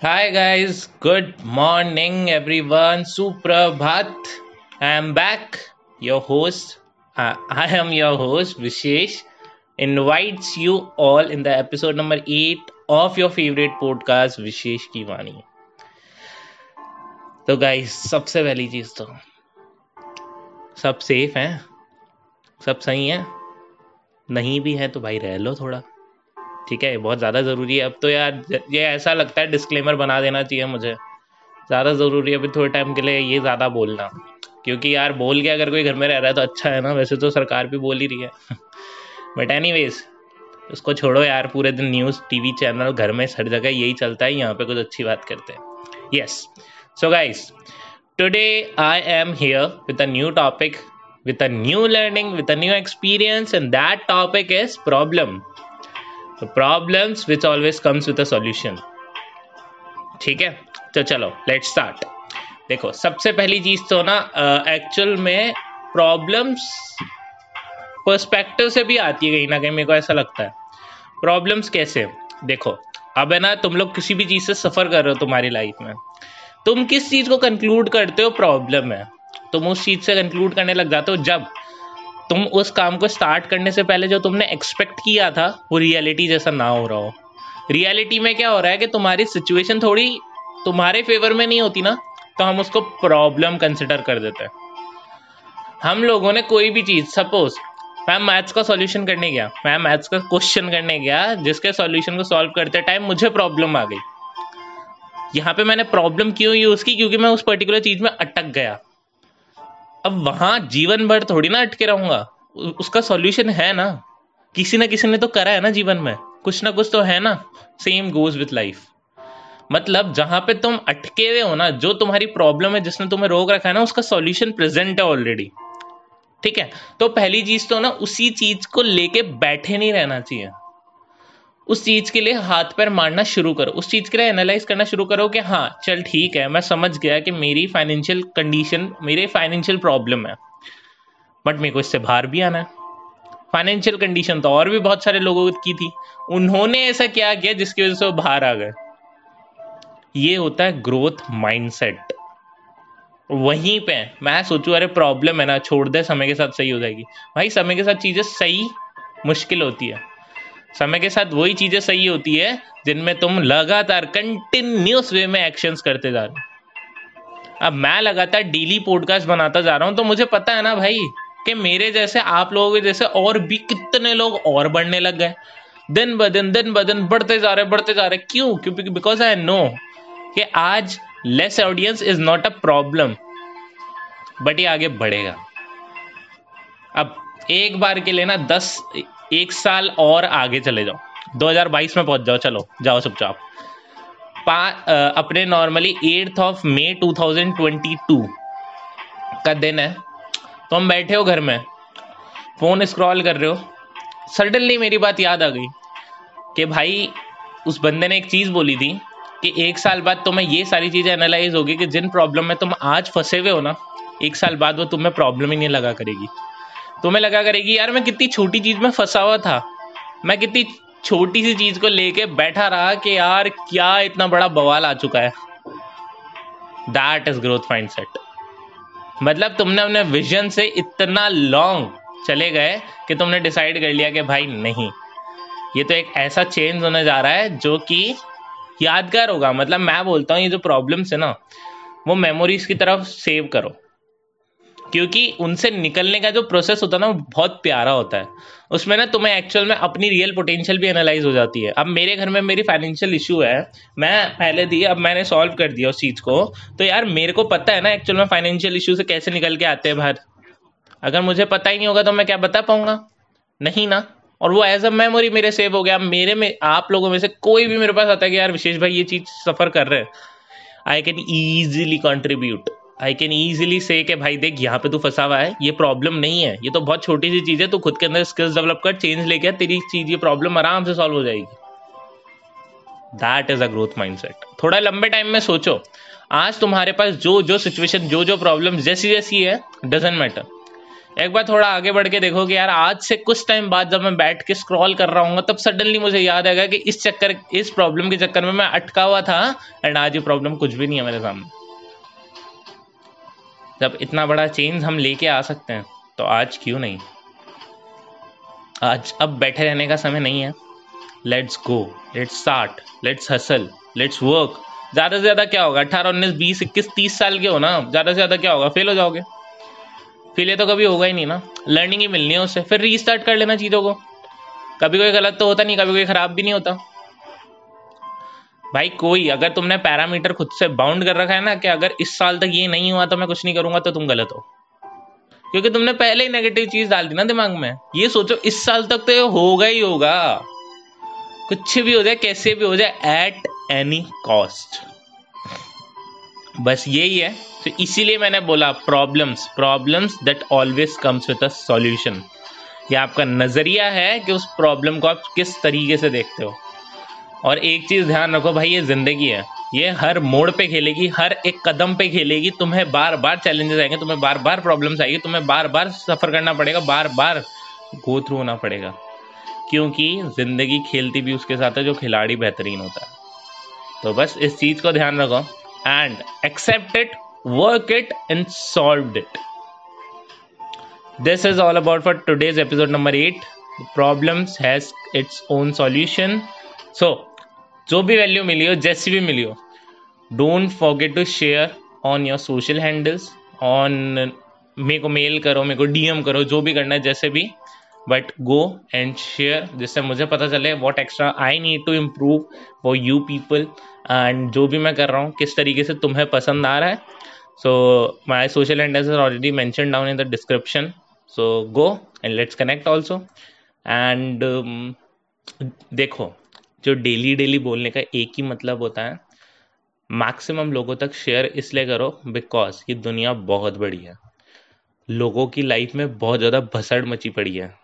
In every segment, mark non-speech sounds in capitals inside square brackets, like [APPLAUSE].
Hi guys, good morning everyone. Suprabhat. I am back. Your host, uh, I am your host Vishesh. Invites you all in the episode number 8 of your favorite podcast विशेष की वाणी तो guys सबसे पहली चीज़ तो सब safe हैं सब सही हैं नहीं भी है तो भाई रह लो थोड़ा ठीक है, बहुत ज़्यादा ज़रूरी है। अब तो यार, ये ऐसा लगता है डिस्क्लेमर बना देना चाहिए मुझे। ज़्यादा ज़रूरी है अभी थोड़े टाइम के लिए ये ज़्यादा बोलना। क्योंकि यार, बोल के अगर कोई घर में रह रहा है तो अच्छा है ना, वैसे तो सरकार भी बोल ही रही है। [LAUGHS] बट एनी उसको छोड़ो यार, पूरे दिन न्यूज़ टीवी चैनल घर में हर जगह यही चलता है, यहाँ पे कुछ अच्छी बात करते हैं। Yes so guys today I am here with a new topic with a new learning, with a new experience, and that topic is problem. Problems which always comes with a solution. ठीक है? तो चलो let's start देखो, सबसे पहली चीज़ तो ना actual में प्रॉब्लम्स पर्सपेक्टिव से भी आती है कहीं ना कहीं, मेरे को ऐसा लगता है। प्रॉब्लम्स कैसे? देखो, अब है ना, तुम लोग किसी भी चीज़ से सफ़र कर रहे हो तुम्हारी लाइफ में। तुम किस चीज़ को कंक्लूड करते हो प्रॉब्लम है तुम उस चीज़ से कंक्लूड करने लग जाते हो जब। तुम उस काम को स्टार्ट करने से पहले जो तुमने एक्सपेक्ट किया था, वो रियलिटी जैसा ना हो रहा हो। रियलिटी में क्या हो रहा है कि तुम्हारी सिचुएशन थोड़ी तुम्हारे फेवर में नहीं होती ना तो हम उसको प्रॉब्लम कंसिडर कर देते हैं। हम लोगों ने कोई भी चीज़ सपोज़ मैं मैथ्स का सॉल्यूशन करने गया। मैं मैथ्स का क्वेश्चन करने गया, जिसके सॉल्यूशन को सॉल्व करते टाइम मुझे प्रॉब्लम आ गई। यहाँ पे मैंने प्रॉब्लम क्यों यूज़ की? क्योंकि मैं उस पर्टिकुलर चीज़ में अटक गया। अब वहाँ जीवन भर थोड़ी ना अटके रहूँगा। उसका सॉल्यूशन है ना। किसी ना किसी ने तो करा है ना जीवन में। कुछ ना कुछ तो है ना। सेम गोज विथ लाइफ मतलब जहाँ पे तुम अटके हुए हो ना, जो तुम्हारी प्रॉब्लम है, जिसने तुम्हें रोक रखा है ना, उसका सॉल्यूशन प्रेजेंट है ऑलरेडी ठीक है? तो पहली चीज़ तो ना, उसी चीज़ को लेके बैठे नहीं रहना चाहिए। उस चीज़ के लिए हाथ पैर मारना शुरू करो। उस चीज़ के लिए एनालाइज करना शुरू करो कि हाँ चल ठीक है, मैं समझ गया कि मेरी फाइनेंशियल कंडीशन मेरे फाइनेंशियल प्रॉब्लम है। बट मेरे को इससे बाहर भी आना है। फाइनेंशियल कंडीशन तो और भी बहुत सारे लोगों की थी। उन्होंने ऐसा क्या किया जिसकी वजह से वो बाहर आ गए? ये होता है ग्रोथ माइंडसेट वहीं पे मैं सोचू, अरे प्रॉब्लम है ना, छोड़ दे, समय के साथ सही हो जाएगी। भाई, समय के साथ चीज़ें सही, मुश्किल होती है। समय के साथ वही चीज़ें सही होती है, जिनमें तुम लगातार कंटिन्यूस वे में एक्शंस करते जा रहे हो। अब मैं लगातार डेली पॉडकास्ट बनाता जा रहा हूँ तो मुझे पता है ना भाई, कि मेरे जैसे आप लोगों के जैसे और भी कितने लोग और बढ़ने लग गए दिन ब दिन दिन ब दिन बढ़ते जा रहे बढ़ते जा रहे क्यों? क्योंकि बिकॉज़ आई नो कि आज less audience is not a problem but ये आगे बढ़ेगा। अब एक बार के लिए ना दस एक साल और आगे चले जाओ। 2022 में पहुँच जाओ, चलो, जाओ चुपचाप। अपने नॉर्मली एट्थ ऑफ़ मे 2022 का दिन है। तो हम बैठे हो घर में। फ़ोन स्क्रॉल कर रहे हो। सडनली मेरी बात याद आ गई कि भाई, उस बंदे ने एक चीज़ बोली थी कि एक साल बाद तुम्हें ये सारी चीज़ें एनालाइज होगी कि जिन प्रॉब्लम में तुम आज फंसे हुए हो ना, एक साल बाद वो तुम्हें प्रॉब्लम ही नहीं लगा करेगी। तुम्हें लगा करेगी यार मैं कितनी छोटी चीज़ में फंसा हुआ था। मैं कितनी छोटी सी चीज़ को लेके बैठा रहा कि यार क्या इतना बड़ा बवाल आ चुका है। That is growth mind set मतलब तुमने अपने विजन से इतना लॉन्ग चले गए कि तुमने डिसाइड कर लिया कि भाई नहीं। ये तो एक ऐसा चेंज होने जा रहा है जो कि यादगार होगा। मतलब मैं बोलता हूँ ये जो प्रॉब्लम्स है ना, वो मेमोरीज की तरफ़ सेव करो। क्योंकि उनसे निकलने का जो प्रोसेस होता है ना, वो बहुत प्यारा होता है। उसमें ना तुम्हें एक्चुअल में अपनी रियल पोटेंशियल भी एनालाइज हो जाती है। अब मेरे घर में मेरी फाइनेंशियल इशू है। मैं पहले दी, अब मैंने सॉल्व कर दिया उस चीज़ को। तो यार, मेरे को पता है ना एक्चुअल में फाइनेंशियल इशू से कैसे निकल के आते हैं बाहर। अगर मुझे पता ही नहीं होगा तो मैं क्या बता पाऊँगा? नहीं ना। और वो एज अ मेमोरी मेरे सेव हो गया। मेरे में, आप लोगों में से कोई भी मेरे पास आता है कि यार, विशेष भाई ये चीज़ सफ़र कर रहे हैं। I can easily contribute I can easily say कि भाई देख, यहाँ पे तू फंसा हुआ है, ये प्रॉब्लम नहीं है। ये तो बहुत छोटी सी चीज़ है, तू खुद के अंदर स्किल्स डेवलप कर चेंज लेके तेरी चीज़, ये प्रॉब्लम आराम से सॉल्व हो जाएगी। That is a growth mindset थोड़ा लंबे टाइम में सोचो। आज तुम्हारे पास जो जो सिचुएशन जो जो प्रॉब्लम जैसी जैसी है डजेंट मैटर एक बार थोड़ा आगे बढ़ के देखो कि यार, आज से कुछ टाइम बाद जब मैं बैठ के स्क्रॉल कर रहा हूँ, तब सडनली मुझे याद आएगा कि इस चक्कर, इस प्रॉब्लम के चक्कर में मैं अटका हुआ था एंड आज ये प्रॉब्लम कुछ भी नहीं है मेरे सामने। जब इतना बड़ा चेंज हम लेके आ सकते हैं तो आज क्यों नहीं? आज अब बैठे रहने का समय नहीं है। Let's go let's start let's hustle let's work ज़्यादा से ज़्यादा क्या होगा? अट्ठारह उन्नीस, बीस, इक्कीस, तीस साल के हो ना? ज़्यादा से ज़्यादा क्या होगा? फेल हो जाओगे। फेल तो कभी होगा ही नहीं ना। लर्निंग ही मिलनी है उससे। फिर रीस्टार्ट कर लेना चीज़ों को। कभी कोई गलत तो होता नहीं, कभी कोई ख़राब भी नहीं होता। भाई, कोई, अगर तुमने पैरामीटर खुद से बाउंड कर रखा है ना कि अगर इस साल तक ये नहीं हुआ तो मैं कुछ नहीं करूँगा तो तुम गलत हो। क्योंकि तुमने पहले ही नेगेटिव चीज़ डाल दी ना दिमाग में। ये सोचो, इस साल तक तो ये होगा ही होगा। कुछ भी हो जाए, कैसे भी हो जाए एट एनी कॉस्ट बस यही है। तो इसीलिए मैंने बोला problems problems that always comes with a solution ये आपका नज़रिया है कि उस प्रॉब्लम को आप किस तरीके से देखते हो। और एक चीज़ ध्यान रखो भाई, ये ज़िंदगी है। ये हर मोड़ पे खेलेगी, हर एक कदम पे खेलेगी, तुम्हें बार बार चैलेंजेस आएँगे, तुम्हें बार बार प्रॉब्लम्स आएगी, तुम्हें बार बार सफ़र करना पड़ेगा बार बार गो थ्रू होना पड़ेगा। क्योंकि ज़िंदगी खेलती भी उसके साथ है, जो खिलाड़ी बेहतरीन होता है। तो बस इस चीज़ को ध्यान रखो and accept it work it and solve it this is all about for today's episode number eight problems has its own solution so जो भी वैल्यू मिली हो, जैसी भी मिली हो don't forget to share on your social handles on मेरे को मेल करो, मेरे को डीएम करो, जो भी करना है, जैसे भी बट गो एंड शेयर जिससे मुझे पता चले what extra I need to improve for you people and जो भी मैं कर रहा हूँ, किस तरीके से तुम्हें पसंद आ रहा है। So my social handles are already mention down in the description so go and let's connect also and देखो जो डेली डेली बोलने का एक ही मतलब होता है मैक्सिमम लोगों तक शेयर इसलिए करो बिकॉज़ ये दुनिया बहुत बड़ी है। लोगों की लाइफ में बहुत ज़्यादा भसड़ मची पड़ी है।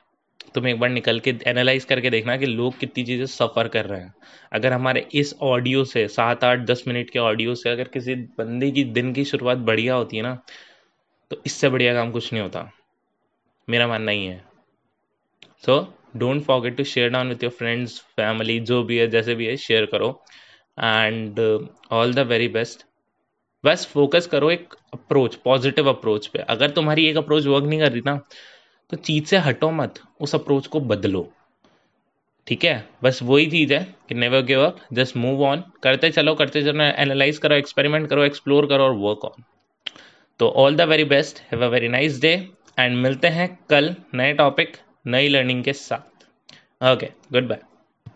तुम एक बार निकल के एनालाइज करके देखना कि लोग कितनी चीज़ें सफ़र कर रहे हैं। अगर हमारे इस ऑडियो से सात आठ दस मिनट के ऑडियो से अगर किसी बंदे की दिन की शुरुआत बढ़िया होती है ना तो इससे बढ़िया काम कुछ नहीं होता। मेरा मानना ही है। So so, don't forget to share down with your friends family जो भी है, जैसे भी है शेयर करो. And all the very best बस फोकस करो एक अप्रोच पॉजिटिव अप्रोच पे. अगर तुम्हारी एक अप्रोच वर्क नहीं कर रही ना तो चीज़ से हटो मत. उस अप्रोच को बदलो. ठीक है? बस वही चीज़ है कि never give up just move on करते चलो करते चलो एनालाइज करो एक्सपेरिमेंट करो एक्सप्लोर करो और वर्क ऑन तो all the very best have a very nice day and मिलते हैं कल नए टॉपिक नई लर्निंग के साथ। Okay good bye